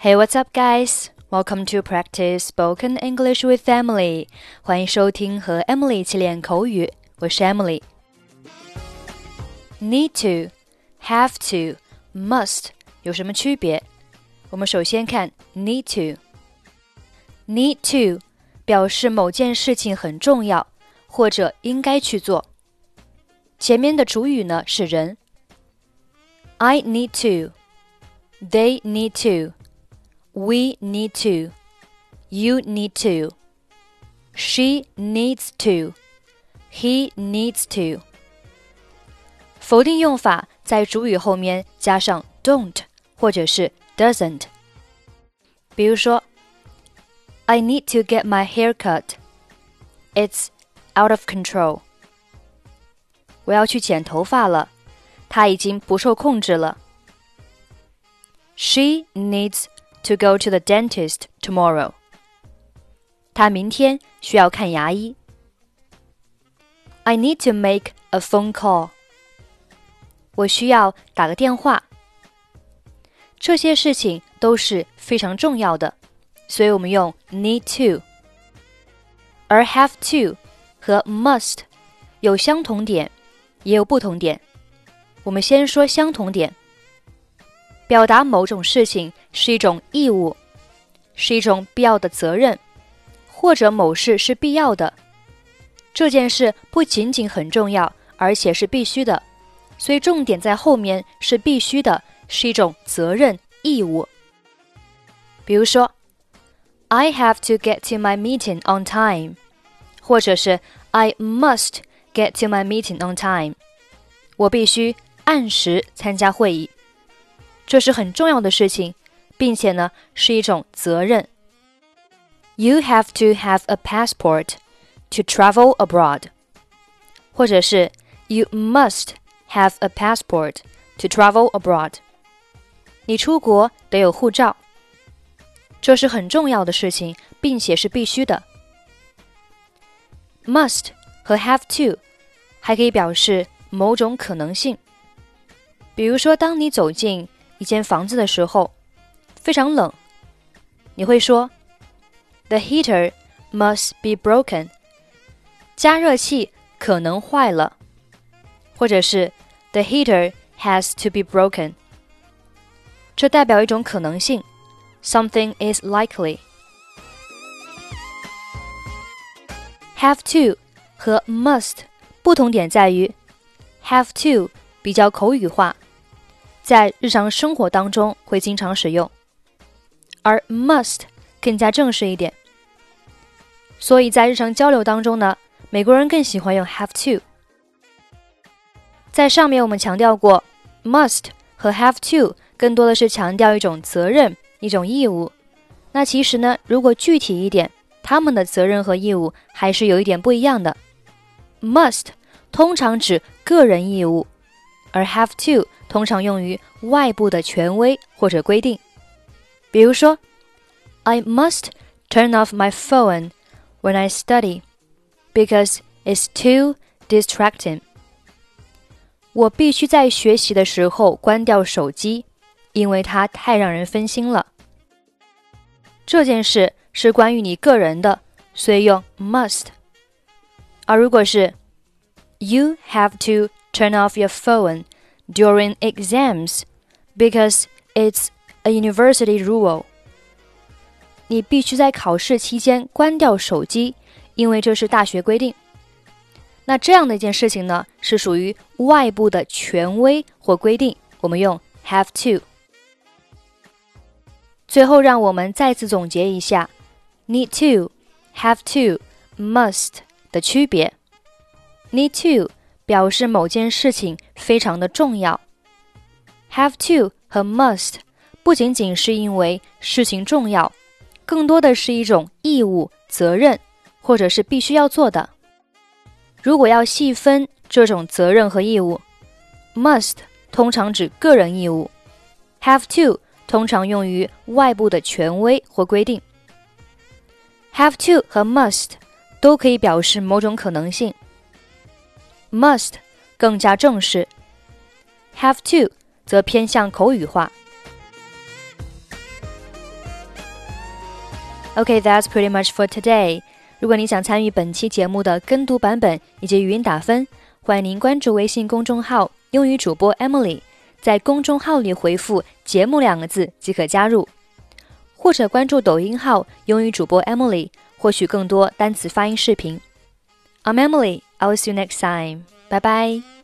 Hey, what's up, guys? Welcome to practice spoken English with Emily. 欢迎收听和 Emily 一起练口语，我是 Emily。Need to, have to, must 有什么区别？我们首先看 need to。Need to 表示某件事情很重要，或者应该去做。前面的主语呢是人。I need to, they need to。 we need to. You need to. She needs to. He needs to. 否定用法在主语后面加上 don't 或者是 doesn't。比如说，I need to get my hair cut. It's out of control. 我要去剪头发了，它已经不受控制了。She needs to go to the dentist tomorrow. 她明天需要看牙医。I need to make a phone call. 我需要打个电话。这些事情都是非常重要的，所以我们用 need to。而 have to 和 must 有相同点，也有不同点。我们先说相同点。表达某种事情是一种义务，是一种必要的责任，或者某事是必要的。这件事不仅仅很重要，而且是必须的，所以重点在后面是必须的，是一种责任义务。比如说，I have to get to my meeting on time，或者是 I must get to my meeting on time，我必须按时参加会议。这是很重要的事情，并且呢是一种责任。You have to have a passport to travel abroad，或者是 You must have a passport to travel abroad。你出国得有护照，这是很重要的事情，并且是必须的。Must 和 have to 还可以表示某种可能性，比如说，当你走进 一间房子的时候，非常冷，你会说：“The heater must be broken。”加热器可能坏了，或者是 “The heater has to be broken。”这代表一种可能性，something is likely。Have to 和 must 不同点在于，have to 比较口语化。 在日常生活当中会经常使用，而 must 更加正式一点。所以在日常交流当中呢，美国人更喜欢用 have to。在上面我们强调过，must 和 have to 更多的是强调一种责任、一种义务。那其实呢，如果具体一点，他们的责任和义务还是有一点不一样的。must 通常指个人义务，而 have to。通常用于外部的权威或者规定，比如说，I must turn off my phone when I study because it's too distracting。我必须在学习的时候关掉手机，因为它太让人分心了。这件事是关于你个人的，所以用 must。而如果是 You have to turn off your phone。during exams because it's a university rule. 你必须在考试期间关掉手机，因为这是大学规定。那这样的一件事情呢，是属于外部的权威或规定，我们用 have to。最后，让我们再次总结一下 need to、have to、must 的区别。need to 表示某件事情非常的重要。Have to 和 must 不仅仅是因为事情重要，更多的是一种义务、责任，或者是必须要做的。如果要细分这种责任和义务，must 通常指个人义务，have to 通常用于外部的权威或规定。Have to 和 must 都可以表示某种可能性。Must 更加正式，have to 则偏向口语化。Okay, that's pretty much for today. 如果你想参与本期节目的跟读版本以及语音打分，欢迎您关注微信公众号“英语主播 Emily”，在公众号里回复“节目”两个字即可加入，或者关注抖音号“英语主播 Emily”，获取更多单词发音视频。I'm Emily. I will see you next time. Bye bye.